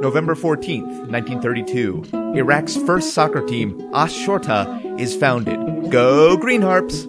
November 14th, 1932. Iraq's first soccer team, Ash-Shorta, is founded. Go Green Harps!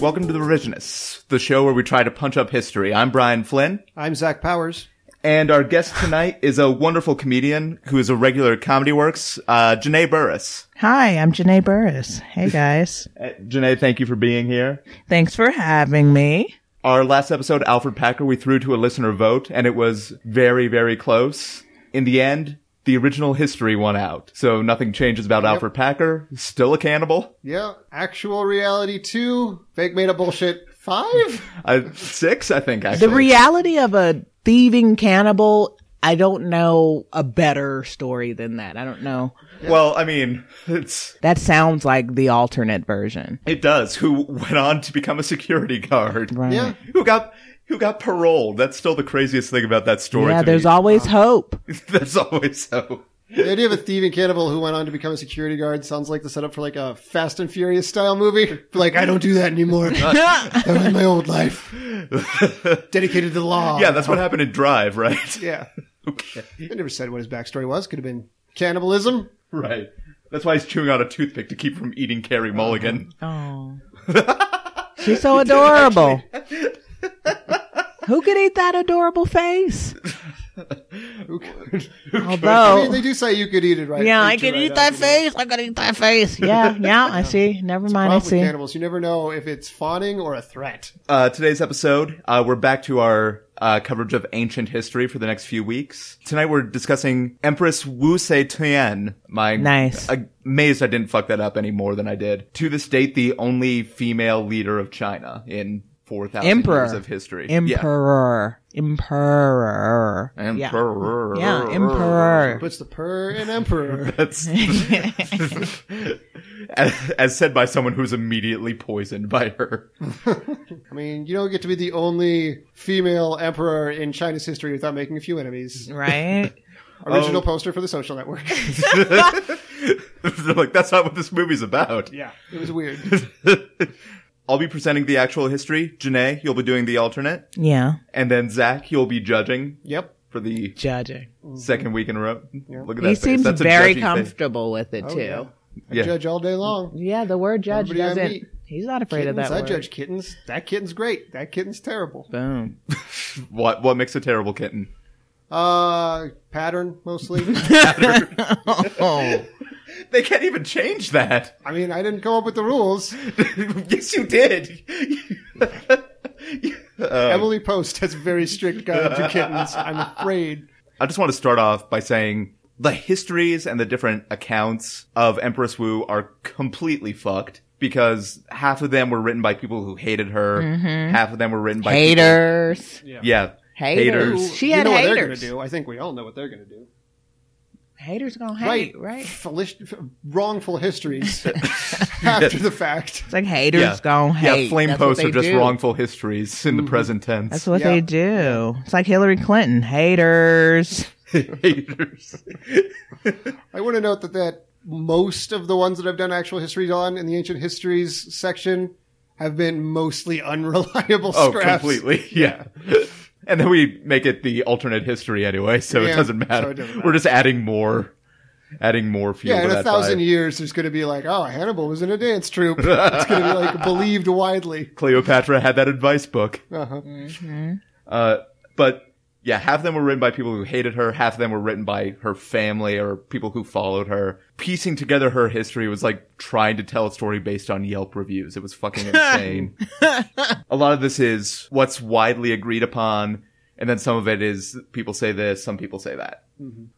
Welcome to The Revisionists, the show where we try to punch up history. I'm Brian Flynn. I'm Zach Powers. And our guest tonight is a wonderful comedian who is a regular at Comedy Works, uh, Janae Burris. Hi, I'm Janae Burris. Hey guys. Uh, Janae, thank you for being here. Thanks for having me. Our last episode, Alfred Packer, we threw to a listener vote and it was very, very close. In the end, the original history won out. So nothing changes about Alfred Packer. Still a cannibal. Yeah, actual reality two, fake made up bullshit five. Uh, six, I think, actually. The reality of a thieving cannibal, I don't know a better story than that. I don't know. well, I mean, it's, That sounds like the alternate version. it does. Who went on to become a security guard. Right. Yeah, Who got, who got paroled. That's still the craziest thing about that story. Yeah, to there's me. always hope. there's always so. The idea of a thieving cannibal who went on to become a security guard sounds like the setup for like a Fast and Furious style movie. Like I don't do that anymore. that was my old life. Dedicated to the law. Yeah, that's what happened in Drive, right? yeah. okay. They never said what his backstory was. Could have been cannibalism. Right. That's why he's chewing out a toothpick to keep from eating Carey oh. Mulligan. Oh. She's so adorable. Who could eat that adorable face? Who could- I Although, mean, they do say you could eat it right. Yeah, I could right eat that face. I could eat that face. Yeah, yeah, I see. Never mind, I Problem with see. cannibals, you never know if it's fawning or a threat. Uh, today's episode, uh, we're back to our uh, coverage of ancient history for the next few weeks. Tonight we're discussing Empress Wu Sei-Tian. My Nice. amazed I didn't fuck that up any more than I did. To this date, the only female leader of China in 4,000 Emperor. years of history. Emperor. Emperor. Yeah. Yeah. Emperor. Yeah, emperor. Puts the purr in emperor. That's as, as said by someone who's immediately poisoned by her. I mean, you don't get to be the only female emperor in China's history without making a few enemies. Right? Original Oh. poster for the social network. They're like, that's not what this movie's about. yeah, it was weird. I'll be presenting the actual history. Janae, you'll be doing the alternate. Yeah. And then Zach, you'll be judging Yep. for the Judging. second week in a row. Look at that He face. seems That's very judgy face. comfortable with it, too. yeah. I Yeah. judge all day long. Yeah, the word judge Everybody doesn't. He's not afraid Kittens, of that I word. judge kittens. That kitten's great. That kitten's terrible. Boom. What what makes a terrible kitten? Uh, pattern mostly. Oh. They can't even change that. I mean, I didn't come up with the rules. yes, you did. Uh, Emily Post has a very strict guide to kittens. I'm afraid. I just want to start off by saying the histories and the different accounts of Empress Wu are completely fucked because half of them were written by people who hated her. Half of them were written by people- Haters. yeah, Haters. haters. She you had know what they're gonna do. I think we all know what they're gonna do. Haters gonna Right, hate, right? Felic- wrongful histories after the fact. It's like haters Yeah, gonna hate. yeah. Flame That's posts are just do. wrongful histories in the mm-hmm. present tense. That's what Yeah. they do. It's like Hillary Clinton. Haters. haters. I want to note that that most of the ones that I've done actual histories on in the ancient histories section have been mostly unreliable Oh, scraps. completely. Yeah. And then we make it the alternate history anyway, so Yeah, it doesn't so matter. it doesn't We're just adding more, adding more fuel Yeah, to in a that thousand fire. years, there's going to be like, oh, Hannibal was in a dance troupe. It's going to be like believed widely. Cleopatra had that advice book. Uh-huh. Uh, but yeah, half of them were written by people who hated her. Half of them were written by her family or people who followed her. Piecing together her history was like trying to tell a story based on Yelp reviews. It was fucking insane. a lot of this is what's widely agreed upon. And then some of it is people say this, some people say that.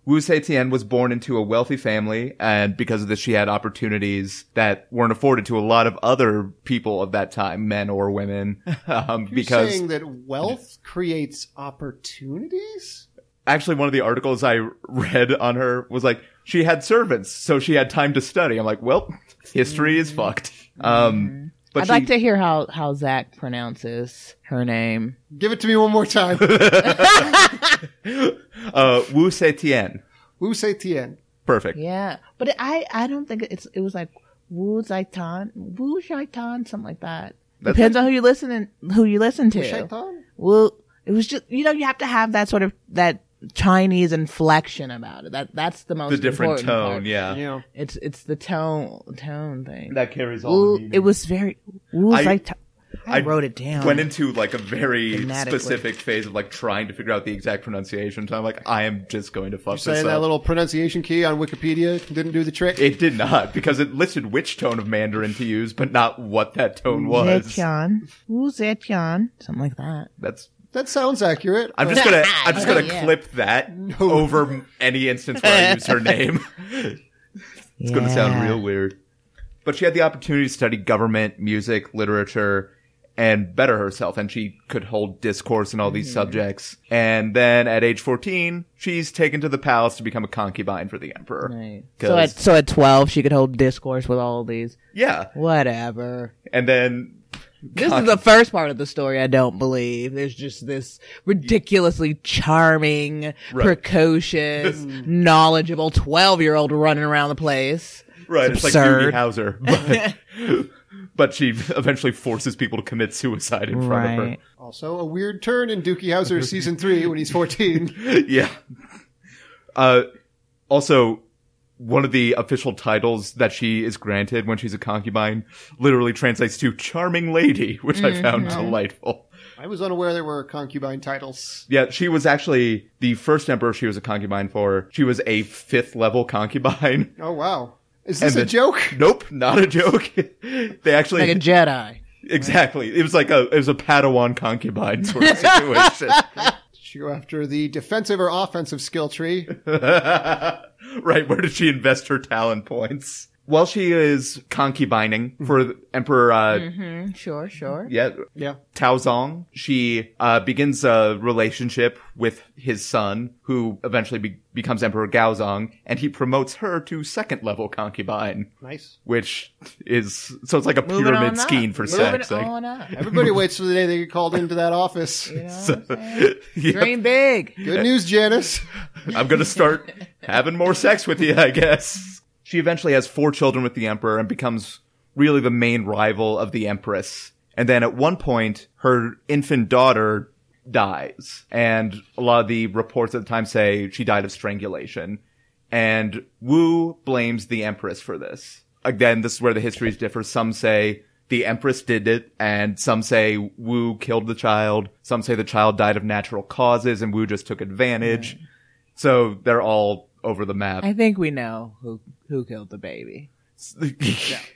Wu Sei-Tian was born into a wealthy family, and because of this, she had opportunities that weren't afforded to a lot of other people of that time, men or women. Um, You're because saying that wealth creates opportunities? actually one of the articles I read on her was like she had servants, so she had time to study. I'm like, well, history is fucked. Um, but I'd she, like to hear how, how Zach pronounces her name. Give it to me one more time. uh, Wu Sei-Tian. Wu Sei Tien. Perfect. Yeah, but I I don't think it's it was like Wu Zaitan, Wu Shaitan, something like that. That's Depends on who you listen who you listen to. Shaitan? Well, it was just you know you have to have that sort of that Chinese inflection about it. That that's the most the different important tone, part. yeah. Yeah. It's it's the tone tone thing. That carries all Wu, the it was very Wu I- Zaitan. I, I wrote it down. went into like a very specific phase of like trying to figure out the exact pronunciation. So I'm like, I am just going to fuck this Saying up. that little pronunciation key on Wikipedia didn't do the trick. it did not because it listed which tone of Mandarin to use, but not what that tone was. Zetian, Wu Zetian, something like that. That's. That sounds accurate. I'm just gonna. I'm just gonna Yeah. clip that over any instance where I use her name. It's going to sound real weird. But she had the opportunity to study government, music, literature, and better herself. And she could hold discourse in all these mm-hmm. subjects. And then at age 14, she's taken to the palace to become a concubine for the emperor. Right. 'Cause- So at so at twelve, she could hold discourse with all of these. Yeah. Whatever. And then This is the first part of the story I don't believe. There's just this ridiculously charming, precocious, knowledgeable 12 year old running around the place. Right, It's it's, like Doogie absurd. Howser, but but she eventually forces people to commit suicide in front of her. Also, a weird turn in Doogie Howser season three when he's 14. Yeah. Uh, also, one of the official titles that she is granted when she's a concubine literally translates to "charming lady," which I mm-hmm. found delightful. I was unaware there were concubine titles. Yeah, she was actually the first emperor she was a concubine for. She was a fifth level concubine. Oh, wow. Is this And a the- joke? Nope, not a joke. they actually Like a Jedi. Exactly. It was like a it was a Padawan concubine sort of situation. Did she go after the defensive or offensive skill tree. right, where did she invest her talent points? While she is concubining for the Emperor uh Mm, sure, sure. yeah, Yeah. Tao Zong, she uh begins a relationship with his son who eventually be- becomes Emperor Gaozong and he promotes her to second level concubine, Nice. which is so it's like a Moving pyramid scheme for Moving sex. like- up. Everybody waits for the day they get called into that office. You know what I'm? Yep. Dream big. Good news, Janice. I'm gonna start having more sex with you, I guess. She eventually has four children with the Emperor and becomes really the main rival of the Empress. And then at one point, her infant daughter dies. And a lot of the reports at the time say she died of strangulation. And Wu blames the Empress for this. Again, this is where the histories differ. Some say the Empress did it, and some say Wu killed the child. Some say the child died of natural causes and Wu just took advantage. So they're all over the map. I think we know who who killed the baby.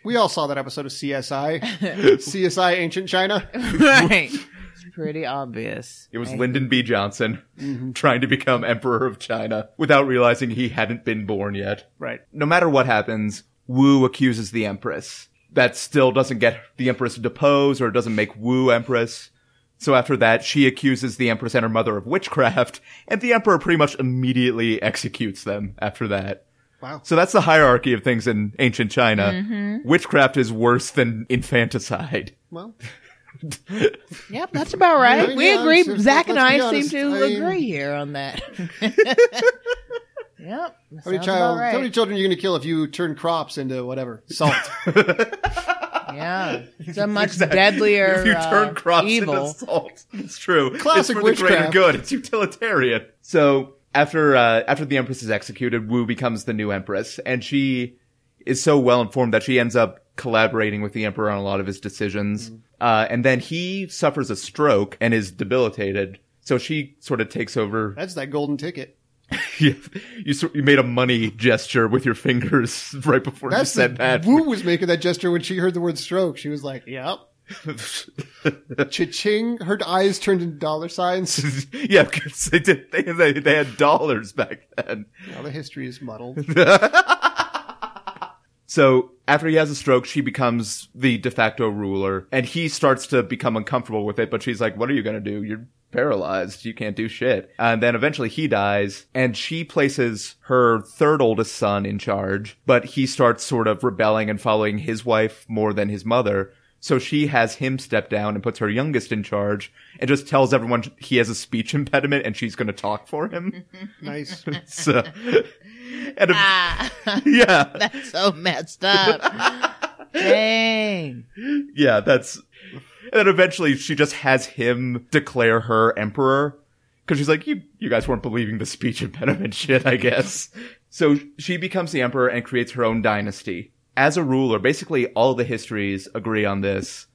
We all saw that episode of CSI. CSI Ancient China. right. It's pretty obvious. It was I- Lyndon B. Johnson mm-hmm. trying to become Emperor of China without realizing he hadn't been born yet. Right. No matter what happens, Wu accuses the Empress. That still doesn't get the Empress to depose or doesn't make Wu Empress. So after that, she accuses the Empress and her mother of witchcraft, and the Emperor pretty much immediately executes them after that. Wow. So that's the hierarchy of things in ancient China. Mm-hmm. Witchcraft is worse than infanticide. Well, Yep, that's about right. Yeah, we yeah, agree. so Zach and I be seem to I- agree here on that. yep. how many, child, right. how many children are you going to kill if you turn crops into whatever? Salt. Yeah, it's a much Exactly. deadlier If you turn uh, crops evil. into salt, it's true. Classic it's for the greater witchcraft. good. It's utilitarian. So after uh, after the empress is executed, Wu becomes the new empress, and she is so well informed that she ends up collaborating with the emperor on a lot of his decisions. Mm-hmm. Uh, and then he suffers a stroke and is debilitated. So she sort of takes over. That's that golden ticket. you, you, you made a money gesture with your fingers right before That's you said that. Wu was making that gesture when she heard the word stroke. She was like, "Yep." Cha-ching! Her eyes turned into dollar signs. yeah, because they did. They, they they had dollars back then. now the history is muddled. So after he has a stroke, she becomes the de facto ruler, and he starts to become uncomfortable with it. But she's like, "What are you gonna do? You're paralyzed. You can't do shit." And then eventually he dies, and she places her third oldest son in charge. But he starts sort of rebelling and following his wife more than his mother. So she has him step down and puts her youngest in charge, and just tells everyone he has a speech impediment and she's going to talk for him. nice. so, and a- Ah, yeah, that's so messed up. Dang. yeah, that's. Then eventually she just has him declare her emperor. Cause she's like, you, you guys weren't believing the speech impediment shit, I guess. So she becomes the emperor and creates her own dynasty. As a ruler, basically all the histories agree on this.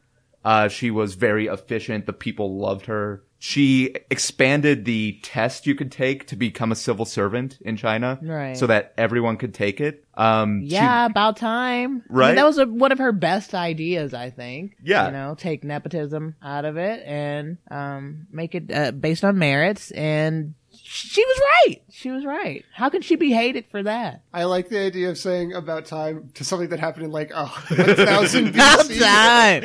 Uh, she was very efficient. The people loved her. She expanded the test you could take to become a civil servant in China. Right. So that everyone could take it. Um, she- Yeah, about time. I mean, Right? that was a, one of her best ideas, I think. Yeah. You know, take nepotism out of it and um, make it uh, based on merits. And she was right. She was right. How can she be hated for that? I like the idea of saying about time to something that happened in like oh, 1000 About BC. time.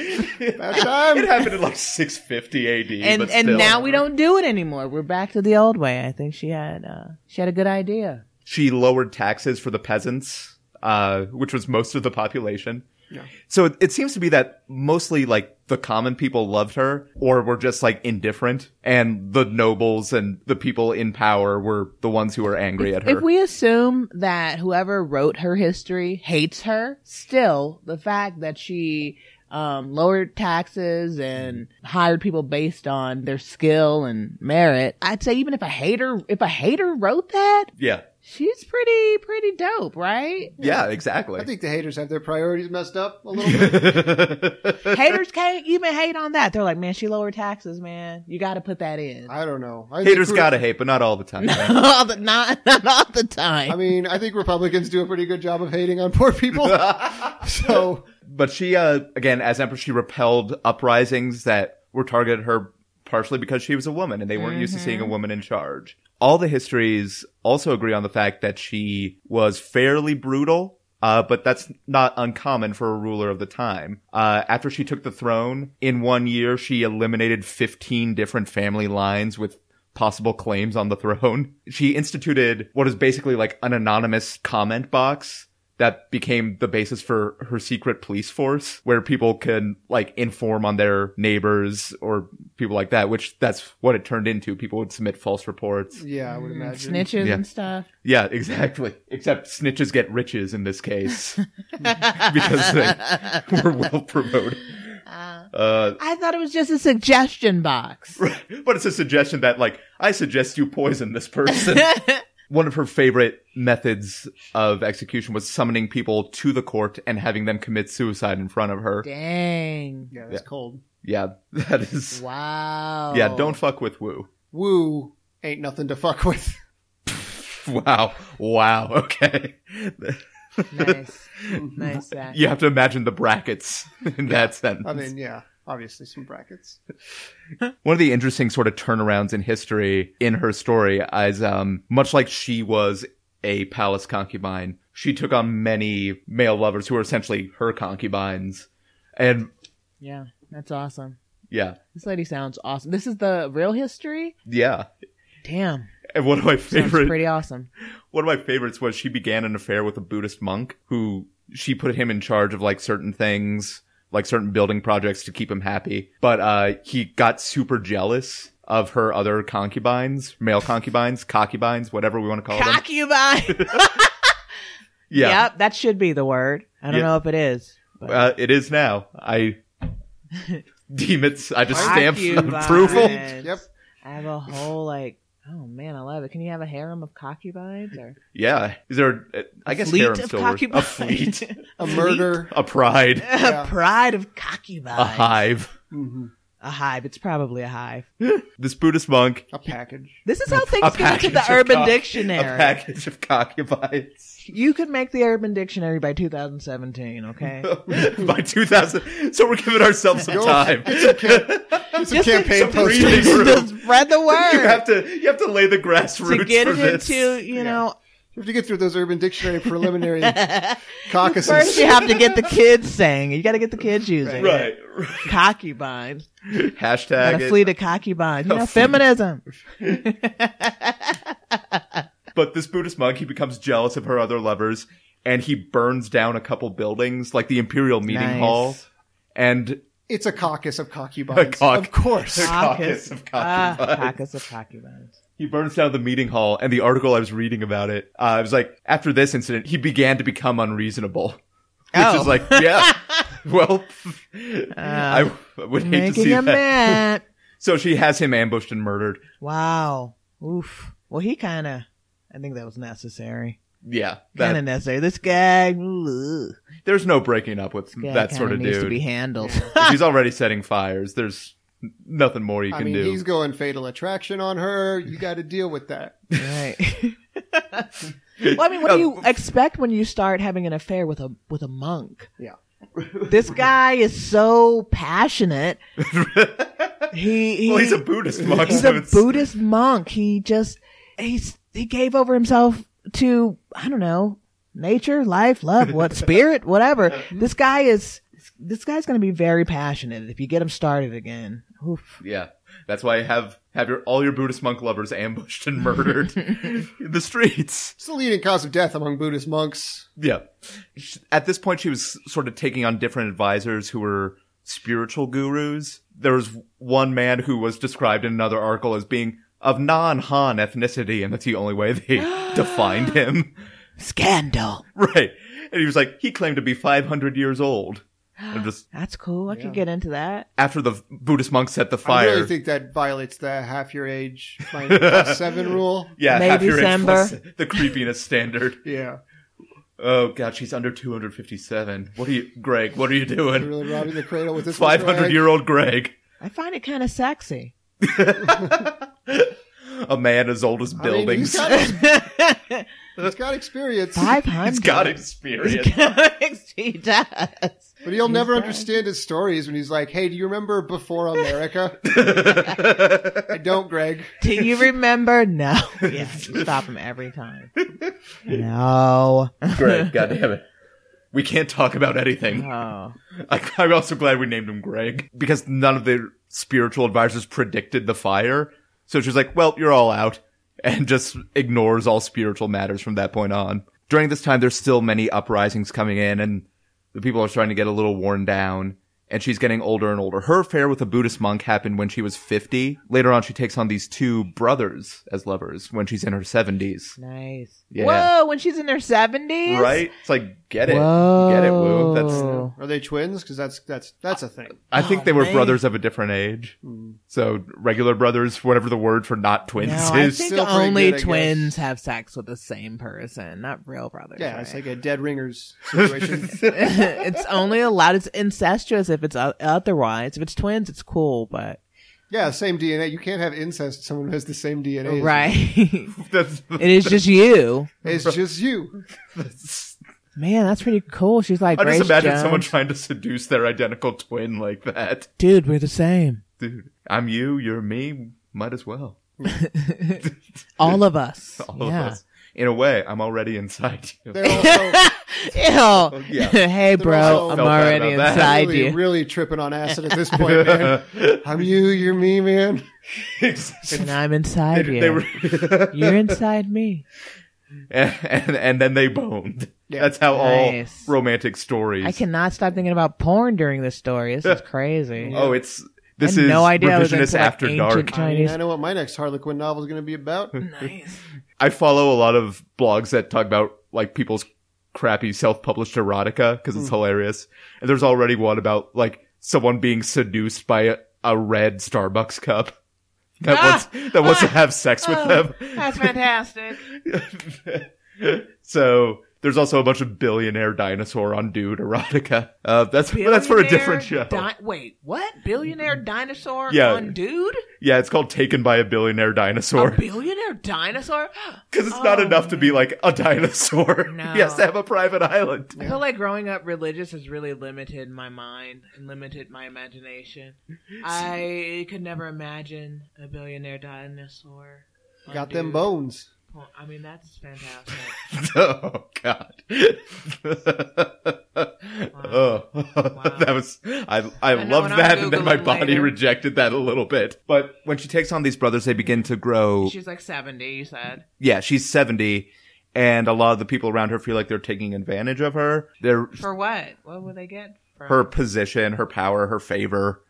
About time. it happened in like 650 AD. and but and still. now we don't do it anymore. We're back to the old way. I think she had uh, she had a good idea. she lowered taxes for the peasants, uh, which was most of the population. Yeah. So it, it seems to be that mostly like the common people loved her or were just like indifferent and the nobles and the people in power were the ones who were angry at her. If we assume that whoever wrote her history hates her, still the fact that she um, lowered taxes and hired people based on their skill and merit, I'd say even if a hater if a hater wrote that, yeah. She's pretty pretty dope, right? Yeah, exactly. I think the haters have their priorities messed up a little bit. Haters can't even hate on that. They're like, man, she lowered taxes, man. You got to put that in. I don't know. I think Haters Re- gotta hate, but not all the time. right? all the, not not all the time. I mean, I think Republicans do a pretty good job of hating on poor people. so But she, uh, again, as empress, she repelled uprisings that were targeted her partially because she was a woman and they weren't used to seeing a woman in charge. All the histories also agree on the fact that she was fairly brutal. Uh, but that's not uncommon for a ruler of the time. Uh, after she took the throne, in one year, she eliminated 15 different family lines with possible claims on the throne. She instituted what is basically like an anonymous comment box that became the basis for her secret police force where people can like inform on their neighbors or people like that, which that's what it turned into. People would submit false reports. yeah, I would imagine. Snitches Yeah. and stuff. Yeah, exactly. Except snitches get riches in this case because they were well promoted. Uh, I thought it was just a suggestion box. but it's a suggestion that like, I suggest you poison this person. One of her favorite methods of execution was summoning people to the court and having them commit suicide in front of her. Dang. Yeah, that's cold. Yeah, that is. Wow. Yeah, don't fuck with Wu. Woo ain't nothing to fuck with. Wow. Wow. Okay. Nice. nice, Zach. You have to imagine the brackets in that sentence. I mean, yeah, obviously some brackets. One of the interesting sort of turnarounds in history in her story is, um, much like she was a palace concubine, she took on many male lovers who were essentially her concubines. And Yeah, that's awesome. yeah, This lady sounds awesome. This is the real history? yeah. Damn. And one of my Sounds favorite pretty awesome. one of my favorites was she began an affair with a Buddhist monk who she put him in charge of like certain things, like certain building projects to keep him happy. But uh he got super jealous of her other concubines, male concubines, concubines, whatever we want to call them. Concubine. Yeah. Yep, that should be the word. I don't Yeah. know if it is. but- Uh, it is now. I deem it I just stamp approval. Yep. I have a whole like, oh man, I love it. Can you have a harem of concubines or Yeah. Is there I guess fleet harem of still works. A concubines? fleet. A murder. a pride. Yeah. a pride of concubines. A hive. hmm A hive. It's probably a hive. This Buddhist monk A package. This is how things get into package the Urban cock- Dictionary. A package of concubines. You could make the Urban Dictionary by 2017, okay? By 2000. So we're giving ourselves some time. It's a campaign some poster. Just spread the word. You have to you have to lay the grassroots to get for it this. into, you know, You have to get through those Urban Dictionary preliminary caucuses. first you have to get the kids saying. You got to get the kids using. it. right. Concubines. Hashtag Got to it. flee to concubines. You know, fleet. feminism. But this Buddhist monk, he becomes jealous of her other lovers, and he burns down a couple buildings, like the Imperial Meeting Nice. Hall, and It's a caucus of concubines. A cauc- of course. A caucus of Ah, concubines. caucus of concubines. He burns down the meeting hall. And the article I was reading about it, uh, it was like after this incident, he began to become unreasonable. Which Oh. is like, yeah, well, I would hate to see that. man. So she has him ambushed and murdered. Wow. Oof. Well, he kind of. I think that was necessary. Yeah, Kind of necessary. This guy. ugh, there's no breaking up with guy that sort of needs dude. to be handled. He's already setting fires. There's nothing more you I can mean, do. he's going fatal attraction on her. You got to deal with that. right. well, I mean, what do you expect when you start having an affair with a with a monk? Yeah. This guy is so passionate. He, he well, he's a Buddhist monk. he's so a it's- Buddhist monk. He just he's he gave over himself to I don't know nature, life, love, what spirit, whatever. This guy is this guy's going to be very passionate if you get him started again. Oof. Yeah, that's why I have have your all your Buddhist monk lovers ambushed and murdered in the streets. It's the leading cause of death among Buddhist monks. Yeah. At this point, she was sort of taking on different advisors who were spiritual gurus. There was one man who was described in another article as being of non-Han ethnicity, and that's the only way they defined him. Scandal. Right. And he was like, he claimed to be 500 years old. And just That's cool. I Yeah. could get into that. after the Buddhist monk set the I fire. really think that violates the half your age minus plus seven rule. yeah, May half your age plus the creepiness standard. Yeah. Oh god, she's under 257. What are you, Greg? What are you doing? Really robbing the cradle with this 500 year old Greg. I find it kind of sexy. A man as old as I mean, buildings. he's, got, he's got experience, Five hundred. he's got experience. he does. but he'll never got- understand his stories when he's like, "Hey, do you remember before America?" I don't, Greg. Do you remember? No. Yeah, you stop him every time. No. Greg, god damn it. We can't talk about anything. Oh. I, I'm also glad we named him Greg because none of the spiritual advisors predicted the fire. So she's like, well, you're all out and just ignores all spiritual matters from that point on. During this time, there's still many uprisings coming in and the people are starting to get a little worn down and she's getting older and older. Her affair with a Buddhist monk happened when she was 50. Later on, she takes on these two brothers as lovers when she's in her 70s. Nice. Yeah. Whoa, when she's in her 70s? Right? It's like, get it. Whoa. Get it, Woo. That's, Are they twins? Because that's that's that's a thing. I think Oh, they were man. brothers of a different age. Hmm. So regular brothers, whatever the word for not twins No, I is. think Still pretty only good, I guess. twins have sex with the same person, not real brothers. Yeah, right? it's like a dead ringers situation. it's only allowed. It's incestuous if it's o- otherwise. If it's twins, it's cool, but yeah, same DNA. You can't have incest. with Someone who has the same DNA. as you. right, That's, it is just you. It's just you. that's- Man, that's pretty cool. She's like, I just imagine Jones. someone trying to seduce their identical twin like that. dude, we're the same. Dude, I'm you, you're me, might as well. All of us. All yeah. of us. In a way, I'm already inside you. They're also Ew. yeah. hey, bro, also- I'm Felt bad already about that. inside really, you. really tripping on acid at this point, man. I'm you, you're me, man. And I'm inside they, you. they were, You're inside me. and, and and then they boned. Yeah. That's how Nice. all romantic stories. I cannot stop thinking about porn during this story. This is crazy. Oh, it's this had is no idea I was revisionist into, like, after ancient dark. I, mean, I know what my next Harlequin novel is going to be about. Nice. I follow a lot of blogs that talk about like people's crappy self-published erotica because it's hmm. hilarious. And there's already one about like someone being seduced by a, a red Starbucks cup that Ah! wants that wants to have sex with them. That's fantastic. so there's also a bunch of billionaire dinosaur on dude erotica. Uh, that's but that's for a different show. Di- Wait, what? Billionaire dinosaur Yeah. on dude? yeah, it's called Taken by a Billionaire Dinosaur. A billionaire dinosaur? Because it's not Oh, enough to be like a dinosaur. No. He has to have a private island. I feel like growing up religious has really limited my mind and limited my imagination. I could never imagine a billionaire dinosaur. on Got them bones. I mean, that's fantastic. oh God. oh, that was I. I, I loved that, and then my body later. rejected that a little bit. But when she takes on these brothers, they begin to grow. She's like 70, you said. yeah, she's seventy, and a lot of the people around her feel like they're taking advantage of her. They're For what? What would they get? For her position, her power, her favor.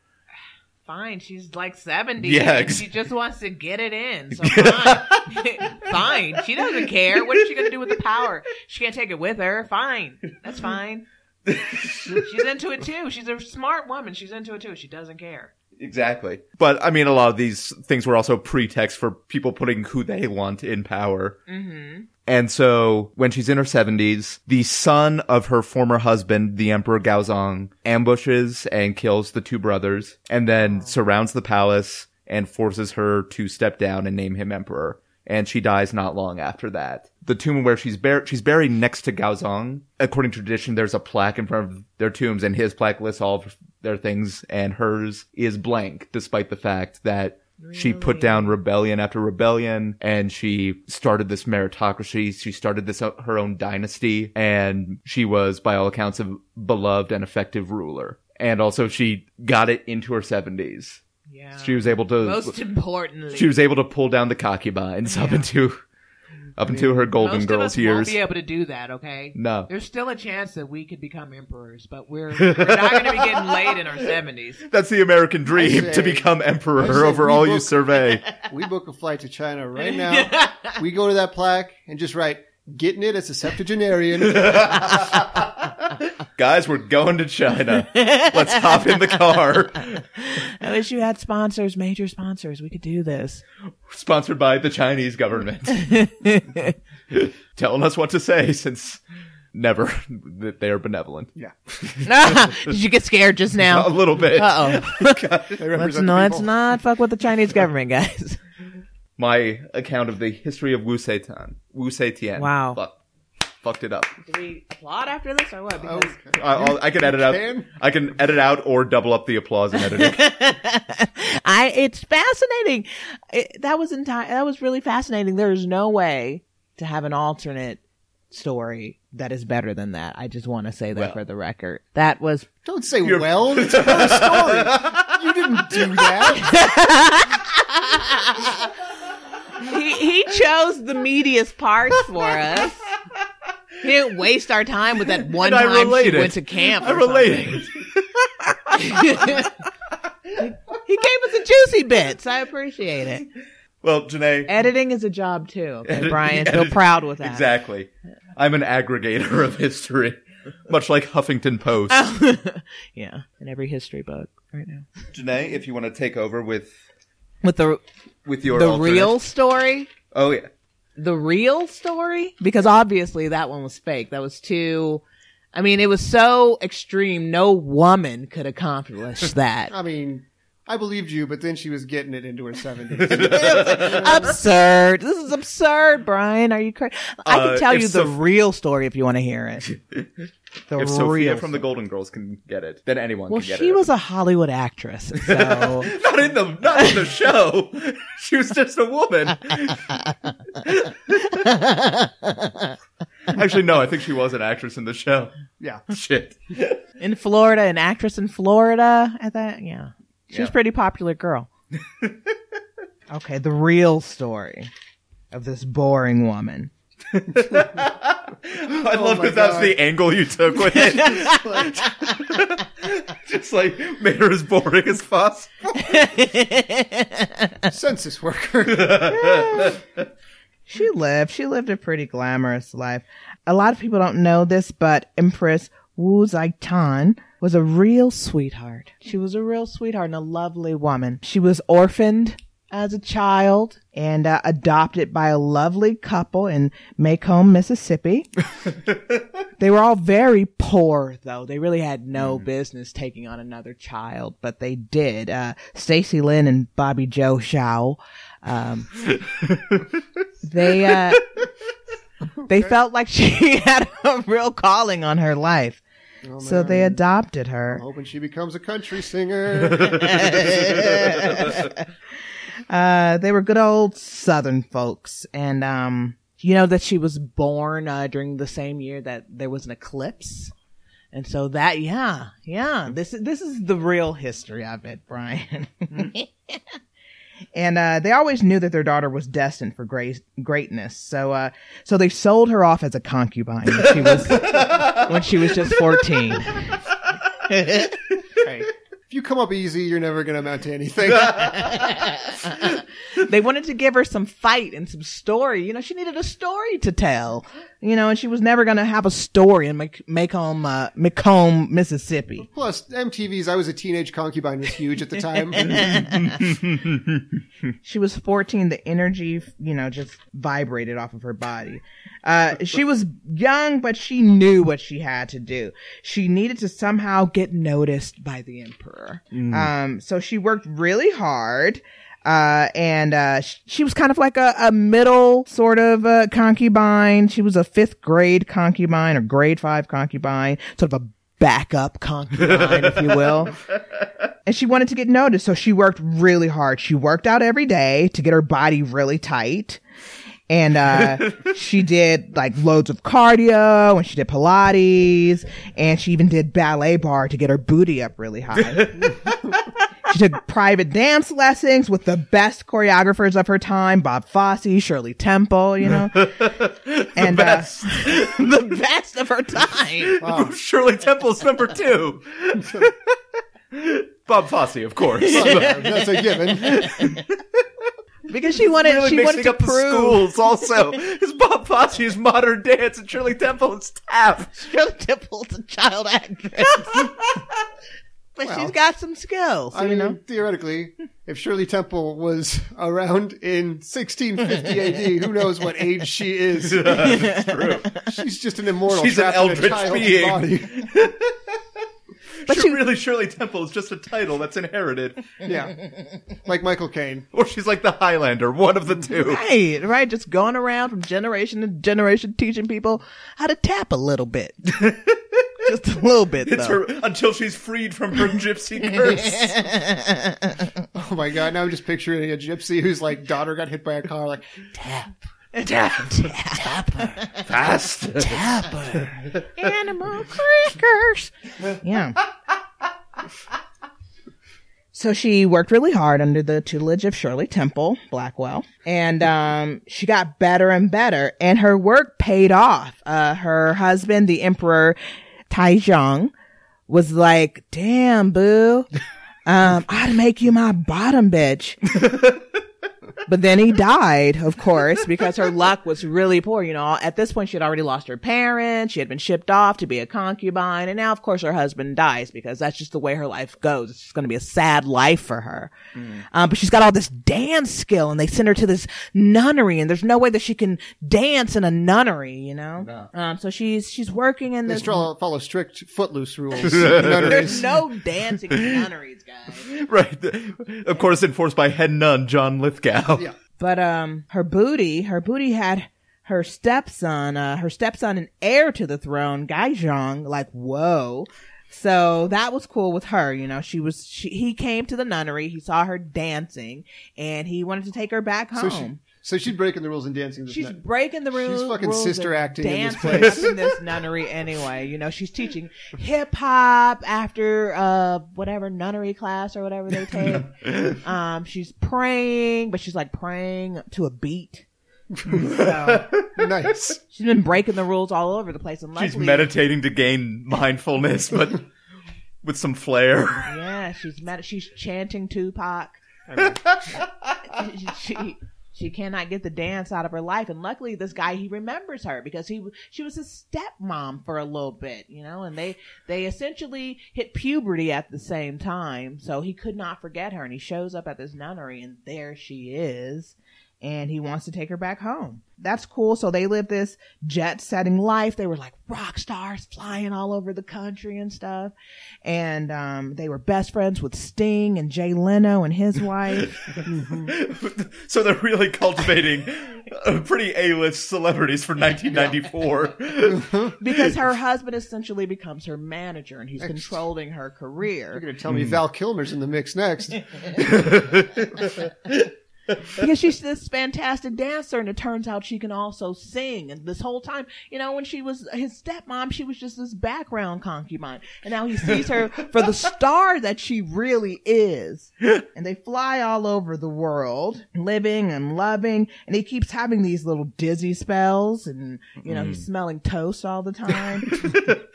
Fine, she's like 70. Yeah, ex- she just wants to get it in. So fine. fine. She doesn't care. What is she going to do with the power? She can't take it with her. Fine. That's fine. She's into it too. She's a smart woman. She's into it too. She doesn't care. Exactly. But I mean, a lot of these things were also pretext for people putting who they want in power. Mm-hmm. And so when she's in her 70s, the son of her former husband, the Emperor Gaozong, ambushes and kills the two brothers and then surrounds the palace and forces her to step down and name him emperor. And she dies not long after that. The tomb where she's buried, she's buried next to Gaozong. According to tradition, there's a plaque in front of their tombs and his plaque lists all of their things and hers is blank despite the fact that she put down rebellion after rebellion and she started this meritocracy. She started this uh, her own dynasty and she was by all accounts a beloved and effective ruler. And also she got it into her 70s. Yeah. She was able to Most importantly, she was able to pull down the concubines up Yeah. into up into her golden most of girls us won't years. be able to do that. Okay. No. There's still a chance that we could become emperors, but we're, we're not going to be getting laid in our seventies. That's the American dream I to become emperor over we all you survey. We book a flight to China right now. we go to that plaque and just write, getting it as a septuagenarian. Guys, we're going to China. Let's hop in the car. I wish you had sponsors, major sponsors. We could do this. Sponsored by the Chinese government. Telling us what to say since never that they are benevolent. yeah. Did you get scared just now? A little bit. Uh oh. They Let's not, let's not fuck with the Chinese government, guys. My account of the history of Wu Seitan. Wu Seitian. Wow. Fuck. Fucked it up. Do we applaud after this or what? Because oh, Okay. I, I'll, can edit out. can? I can edit out or double up the applause in editing. I it's fascinating. It, that was entire. That was really fascinating. There is no way to have an alternate story that is better than that. I just want to say that Well. for the record. That was Don't say You're- well. It's her story. You didn't do that. he he chose the meatiest parts for us. He didn't waste our time with that one And I time she related. went to camp. I related. He gave us the juicy bits. I appreciate it. Well, Janae. Editing is a job too. Okay, Edit- Brian, feel proud with that. Exactly. I'm an aggregator of history, much like Huffington Post. Oh. yeah, in every history book right now. Janae, if you want to take over with With the with your the alternate- real story, Oh yeah. The real story, because obviously that one was fake. That was too. I mean, it was so extreme. No woman could accomplish that. I mean, I believed you, but then she was getting it into her 70s. absurd. This is absurd, Brian. Are you crazy? I Uh, can tell if you the Soph- real story if you want to hear it. The If Sophia real from the. Golden Girls can get it, then anyone Well, can get she it. was a Hollywood actress, so not in the not in the show. she was just a woman. Actually, no. I think she was an actress in the show. yeah. Shit. in Florida, an actress in Florida. At that, yeah, she was a pretty popular girl. okay, the real story of this boring woman. I oh love my that that's the angle you took with it. just like made her as boring as possible. Census worker. She lived. She lived a pretty glamorous life. A lot of people don't know this, but Empress Wu Zaitan was a real sweetheart. She was a real sweetheart and a lovely woman. She was orphaned as a child and uh, adopted by a lovely couple in McComb, Mississippi. they were all very poor, though. They really had no business taking on another child, but they did. Uh, Stacy Lynn and Bobby Joe Shaw. Um, they uh they felt like she had a real calling on her life Oh, so they man. adopted I'm her hoping she becomes a country singer. uh they were good old southern folks. And um you know that she was born uh during the same year that there was an eclipse? And so that yeah yeah. This is this is the real history of it brian and uh, they always knew that their daughter was destined for great greatness. So, uh, so they sold her off as a concubine when she was when she was just fourteen. if you come up easy, you're never going to amount to anything. they wanted to give her some fight and some story. You know, she needed a story to tell. You know, and she was never going to have a story in Mc- McComb, uh, McComb, Mississippi. Plus, MTV's I was a teenage concubine was huge at the time. She was 14. The energy, you know, just vibrated off of her body. Uh, she was young, but she knew what she had to do. She needed to somehow get noticed by the emperor. Um, so she worked really hard. Uh, and, uh, sh- she was kind of like a, a middle sort of, uh, concubine. She was a fifth grade concubine or grade five concubine, sort of a backup concubine, if you will. And she wanted to get noticed, so she worked really hard. She worked out every day to get her body really tight. And uh she did like loads of cardio and she did Pilates and she even did ballet bar to get her booty up really high. she took private dance lessons with the best choreographers of her time, Bob Fosse, Shirley Temple, you know. and best. Uh, the best of her time. Shirley Temple's number two. Bob Fosse, of course. That's a given. Because she wanted really she wanted to up the prove schools also. Is Bob Fosse is modern dance and Shirley Temple is tap. Shirley Temple's a child actress. But she's got some skills, I you mean, know. theoretically, if Shirley Temple was around in 1650 AD, who knows what age she is? True. She's just an immortal. She's an trapped in a eldritch child's being. Body. But she- really, Shirley Temple is just a title that's inherited. Yeah, like Michael Caine. Or she's like the Highlander, one of the two. Right, right. Just going around from generation to generation teaching people how to tap a little bit. Just a little bit, It's though. her until she's freed from her gypsy curse. Oh my god! Now I'm just picturing a gypsy whose like daughter got hit by a car. Like Tap, tap, tapper, fast. Tap her. Animal crackers. Yeah. So she worked really hard under the tutelage of Shirley Temple Blackwell, and um, she got better and better, and her work paid off. Uh, her husband, the Emperor Taizong, was like, "Damn, boo, um, I'd make you my bottom bitch." But then he died, of course, because her luck was really poor. You know, at this point, she had already lost her parents. She had been shipped off to be a concubine. And now, of course, her husband dies because that's just the way her life goes. It's just going to be a sad life for her. Um, but she's got all this dance skill and they send her to this nunnery and there's no way that she can dance in a nunnery, you know? Um, so she's, she's working in they this. follow, follow strict footloose rules. There's no dancing in nunneries, guys. right. Of course, enforced by head nun John Lithgow. Yeah. But um, her booty, her booty had her stepson, uh, her stepson and heir to the throne, Gaizhong. Like, whoa. So that was cool with her, you know. She was, she, he came to the nunnery, he saw her dancing, and he wanted to take her back So home. she, so she's breaking the rules and dancing. This She's night. breaking the rules. She's fucking rules sister and acting in this place. up in this nunnery anyway. You know, she's teaching hip hop after uh whatever nunnery class or whatever they take. um, she's praying, but she's like praying to a beat. so nice. she's been breaking the rules all over the place. And She's meditating to gain mindfulness, but with some flair. Yeah, she's med- she's chanting Tupac. she she cannot get the dance out of her life, and luckily this guy he remembers her because he she was his stepmom for a little bit, you know, and they they essentially hit puberty at the same time, so he could not forget her, and he shows up at this nunnery, and there she is. And he wants to take her back home. That's cool. So they live this jet setting life. They were like rock stars flying all over the country and stuff and um, they were best friends with Sting and Jay Leno and his wife. so they're really cultivating uh, pretty A-list celebrities for 1994. because her husband essentially becomes her manager and he's controlling her career. You're gonna tell me Val Kilmer's in the mix next? Because she's this fantastic dancer, and it turns out she can also sing. And this whole time, you know, when she was his stepmom, she was just this background concubine, and now he sees her for the star that she really is. And they fly all over the world, living and loving, and he keeps having these little dizzy spells, and you know, he's mm. smelling toast all the time.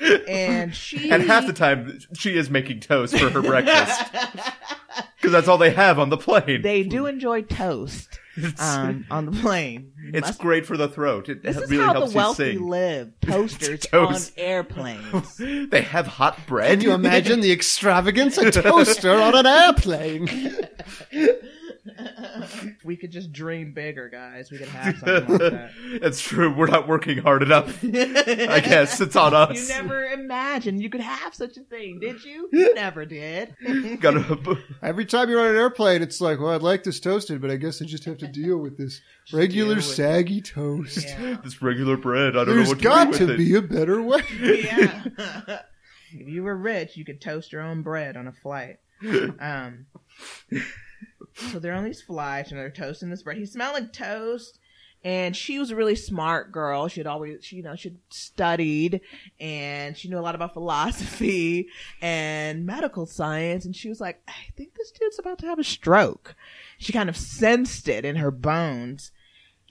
and she And half the time, she is making toast for her breakfast. Because that's all they have on the plane. they do enjoy toast um, on the plane. it's Must- great for the throat. It this is really how helps the wealthy you sing. live. Toasters Toast. on airplanes. They have hot bread. Can you imagine the extravagance? A toaster on an airplane. we could just dream bigger, guys. We could have something like that. It's true. We're not working hard enough. I guess it's on us. You never imagined you could have such a thing, did you? You never did. Gotta, Every time you're on an airplane, it's like, well, I'd like this toasted, but I guess I just have to deal with this regular deal with- saggy toast. Yeah. this regular bread. I don't There's know what got to to do with be a better way. yeah. if you were rich, you could toast your own bread on a flight. Um, so they're on these flights and they're toasting this bread. He's like toast. And she was a really smart girl. She had always, she, you know, she'd studied and she knew a lot about philosophy and medical science. And she was like, I think this dude's about to have a stroke. She kind of sensed it in her bones.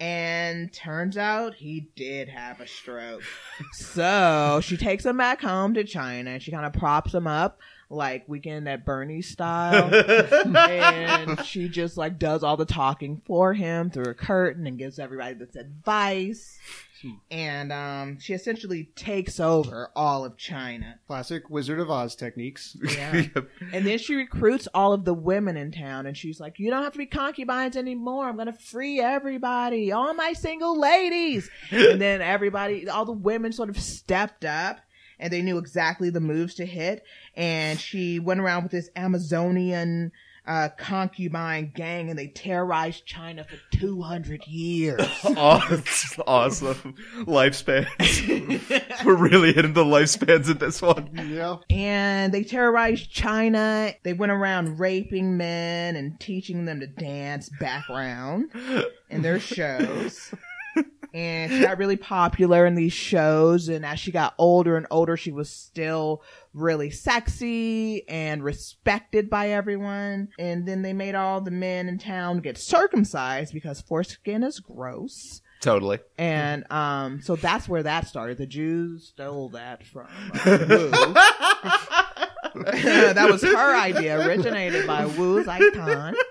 And turns out he did have a stroke. so she takes him back home to China and she kind of props him up like weekend at Bernie style. and she just like does all the talking for him through a curtain and gives everybody this advice. And um, she essentially takes over all of China. Classic Wizard of Oz techniques. Yeah. And then she recruits all of the women in town, and she's like, "You don't have to be concubines anymore. I'm gonna free everybody, all my single ladies." and then everybody, all the women, sort of stepped up, and they knew exactly the moves to hit. And she went around with this Amazonian uh, concubine gang, and they terrorized China for 200 years. Awesome. awesome. Lifespans. We're really hitting the lifespans in this one. Yeah. and they terrorized China. They went around raping men and teaching them to dance background in their shows. And she got really popular in these shows. And as she got older and older, she was still really sexy and respected by everyone. And then they made all the men in town get circumcised because foreskin is gross. Totally. And um, so that's where that started. The Jews stole that from uh, Wu. that was her idea, originated by Wu's icon.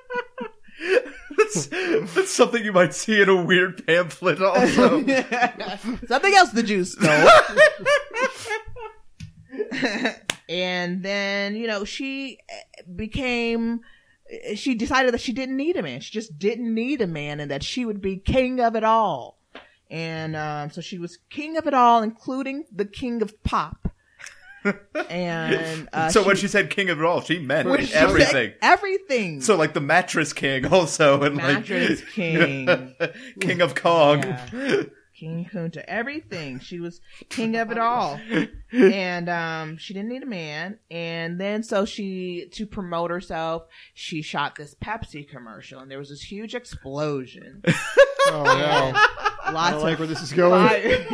That's, that's something you might see in a weird pamphlet also. Something else the Jews stole. and then, you know, she eh, became. She decided that she didn't need a man. She just didn't need a man, and that she would be king of it all. And um, so she was king of it all, including the king of pop. And uh, so when she said king of it all, she meant she everything. said everything. So like the mattress king also and Mattress like king. king of Kong. Yeah. King Kunta, everything. She was king of it all. And um she didn't need a man. And then so she to promote herself, she shot this Pepsi commercial and there was this huge explosion. Oh no. I Lots don't like where this is going. fire.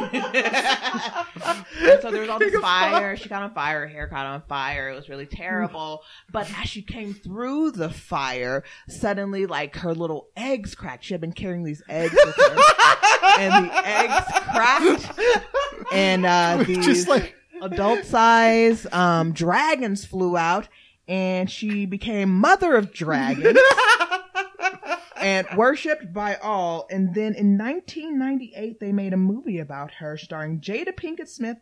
so there was all this fire. She got on fire. Her hair caught on fire. It was really terrible. But as she came through the fire, suddenly, like her little eggs cracked. She had been carrying these eggs with her, and the eggs cracked. And uh, these Just like adult size um, dragons flew out, and she became mother of dragons. And worshipped by all. And then in 1998, they made a movie about her starring Jada Pinkett Smith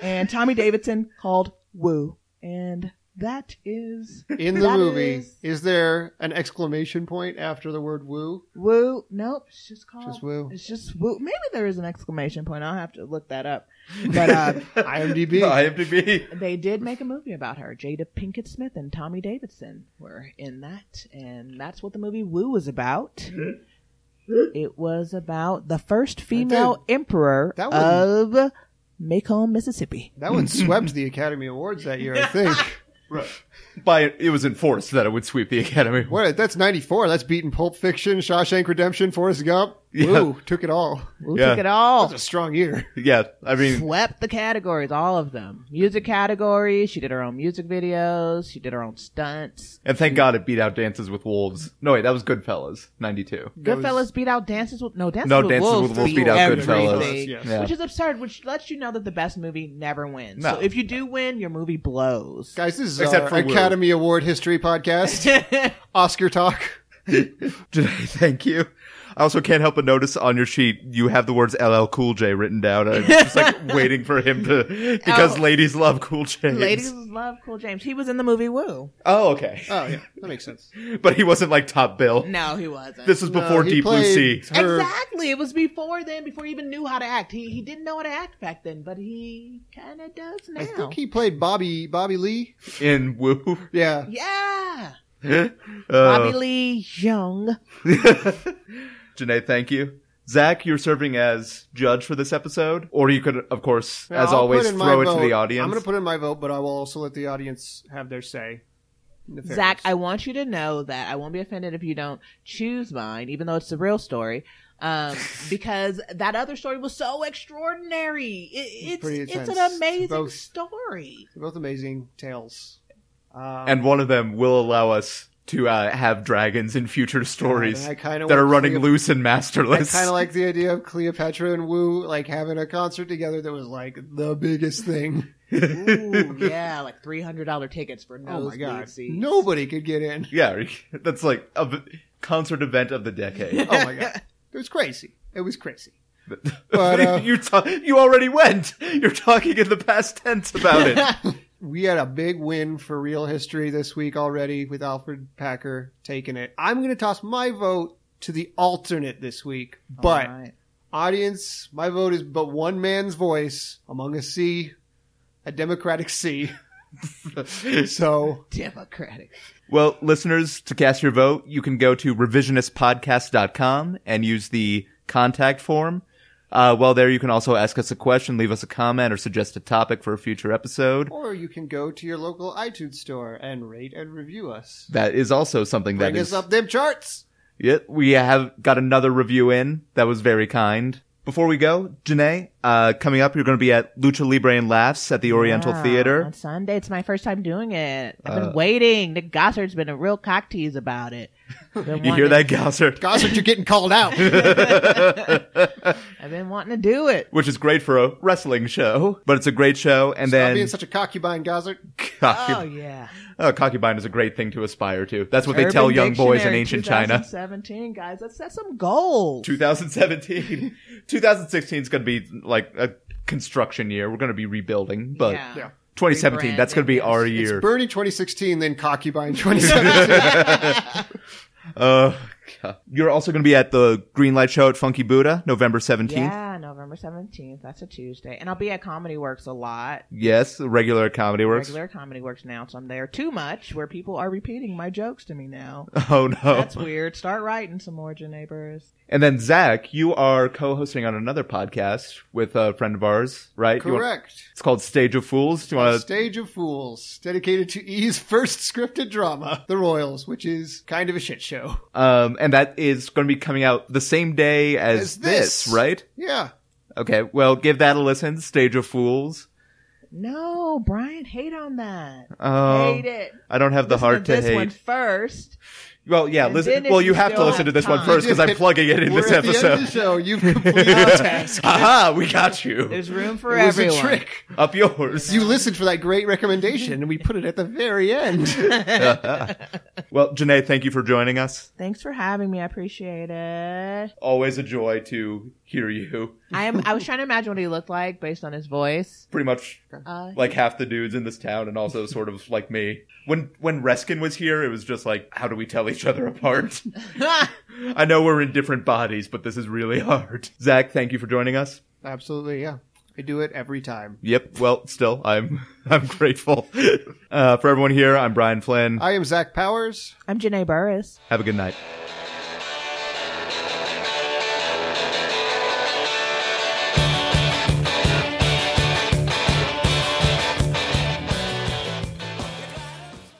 and Tommy Davidson called Woo. And that is in the that movie, is- is there an exclamation point after the word woo? Woo. Nope, it's just called Just woo. It's just Woo. Maybe there is an exclamation point. I'll have to look that up. But uh, IMDb. IMDb. they did make a movie about her. Jada Pinkett Smith and Tommy Davidson were in that, and that's what the movie Woo was about. it was about the first female emperor That one- of McComb, Mississippi. That one swept the Academy Awards that year, I think. By it was enforced that it would sweep the Academy. What? That's 94. That's beating Pulp Fiction, Shawshank Redemption, Forrest Gump. Yeah. Woo, took it all. Who Yeah. took it all? That's a strong year. Yeah, I mean, Swept the categories, all of them. Music categories. She did her own music videos. She did her own stunts. and thank God it beat out Dances with Wolves. No, wait, that was Goodfellas, '92. That was- Goodfellas beat out Dances with no Dances No, with Dances Wolves with Wolves beat out everything, Goodfellas. Yes. Yeah. which is absurd. Which lets you know that the best movie never wins. No. So if you do win, your movie blows. Guys, this is Except our for Woo. Academy Award history podcast. Oscar talk. Janae, thank you. I also can't help but notice on your sheet you have the words LL Cool J written down. I'm just like waiting for him to because Oh. ladies love Cool J. Ladies love Cool James. He was in the movie Woo. Oh, okay. Oh, yeah. That makes sense. But he wasn't like top bill. No, he wasn't. This was before he Deep Blue Sea. her- Exactly. It was before then, before he even knew how to act. He he didn't know how to act back then, but he kind of does now. I think he played Bobby Bobby Lee. in Woo. Yeah. yeah. Uh, Bobby Lee Young. Janae, thank you. Zach, you're serving as judge for this episode, or you could, of course, Yeah, as I'll always, put in my throw it to the audience. I'm going to put in my vote, but I will also let the audience have their say. the Zach. I want you to know that I won't be offended if you don't choose mine, even though it's the real story. Um, because that other story was so extraordinary. It, Pretty it's it's an amazing Both. story. They're both amazing tales. Um, and one of them will allow us to uh, have dragons in future stories I kinda that are running Cleo- loose and I masterless. kind of like the idea of Cleopatra and Wu like having a concert together that was like the biggest thing. Ooh, yeah, like three hundred dollar tickets for Oh my god, seats. nobody could get in. yeah, that's like a v- concert event of the decade. Oh my god, it was crazy. It was crazy. But, uh, you ta- you already went. You're talking in the past tense about it. We had a big win for real history this week already with Alfred Packer taking it. I'm going to toss my vote to the alternate this week, but All right. audience, my vote is but one man's voice among a sea, a democratic sea. so Democratic. Well, listeners, to cast your vote, you can go to revisionistpodcast.com and use the contact form. Uh, while there, you can also ask us a question, leave us a comment, or suggest a topic for a future episode. Or you can go to your local iTunes store and rate and review us. That is also something that Bring is. us up them charts. Yeah, we have got another review in that was very kind. Before we go, Janae, uh, coming up, you're going to be at Lucha Libre and Laughs at the Oriental Yeah, Theater. on Sunday. It's my first time doing it. I've Uh, been waiting. Nick Gossard's been a real cock tease about it. Been You hear wanting- that, Gossard? Gossip, you're getting called out. I've been wanting to do it. Which is great for a wrestling show, but it's a great show. And Stop then, being such a concubine, Gossip. Oh yeah. Oh, concubine is a great thing to aspire to. That's what they Urban tell young boys in Dictionary ancient China. 2017, guys. Let's set some goals. 2017. 2016 is going to be like a construction year. We're going to be rebuilding, but Yeah. Yeah. 2017, that's going to be our year. It's Bernie 2016, then concubine 2017. Uh, God. you're also going to be at the Green Light Show at Funky Buddha, November 17th. Yeah, November 17th. That's a Tuesday. And I'll be at Comedy Works a lot. Yes, regular Comedy Works. Regular Comedy Works now, so I'm there too much where people are repeating my jokes to me now. Oh no. That's weird. Start writing some more, Janae Burris. And then Zach, you are co-hosting on another podcast with a friend of ours, right? You want- Correct. it's called Stage of Fools. Do you want to? Stage of Fools, dedicated to E's first scripted drama, The Royals, which is kind of a shit show. Um, and that is going to be coming out the same day as, As this, this. right? Yeah. Okay, well, give that a listen. Stage of Fools. No, Brian, hate on that. Oh, hate it. I don't have the Listen heart to, hate. Listen this hate. one first. Well, yeah, And listen. Well, you you have to still listen to this one time. first because I'm plugging it in We're this at the end of the episode. show. You've completed the task. Aha, we got you. There's room for It was everyone. a trick. Up yours. You listened for that great recommendation, and we put it at the very end. well, Janae, thank you for joining us. Thanks for having me. I appreciate it. Always a joy to hear you. I am. I was trying to imagine what he looked like based on his voice. Pretty much Uh, like half the dudes in this town, and also sort of like me. When when Reskin was here, it was just like, how do we tell each other apart? I know we're in different bodies, but this is really hard. Zach, thank you for joining us. Absolutely, yeah. I do it every time. Yep. Well, still, I'm I'm grateful. Uh, for everyone here, I'm Brian Flynn. I am Zach Powers. I'm Janae Burris. Have a good night.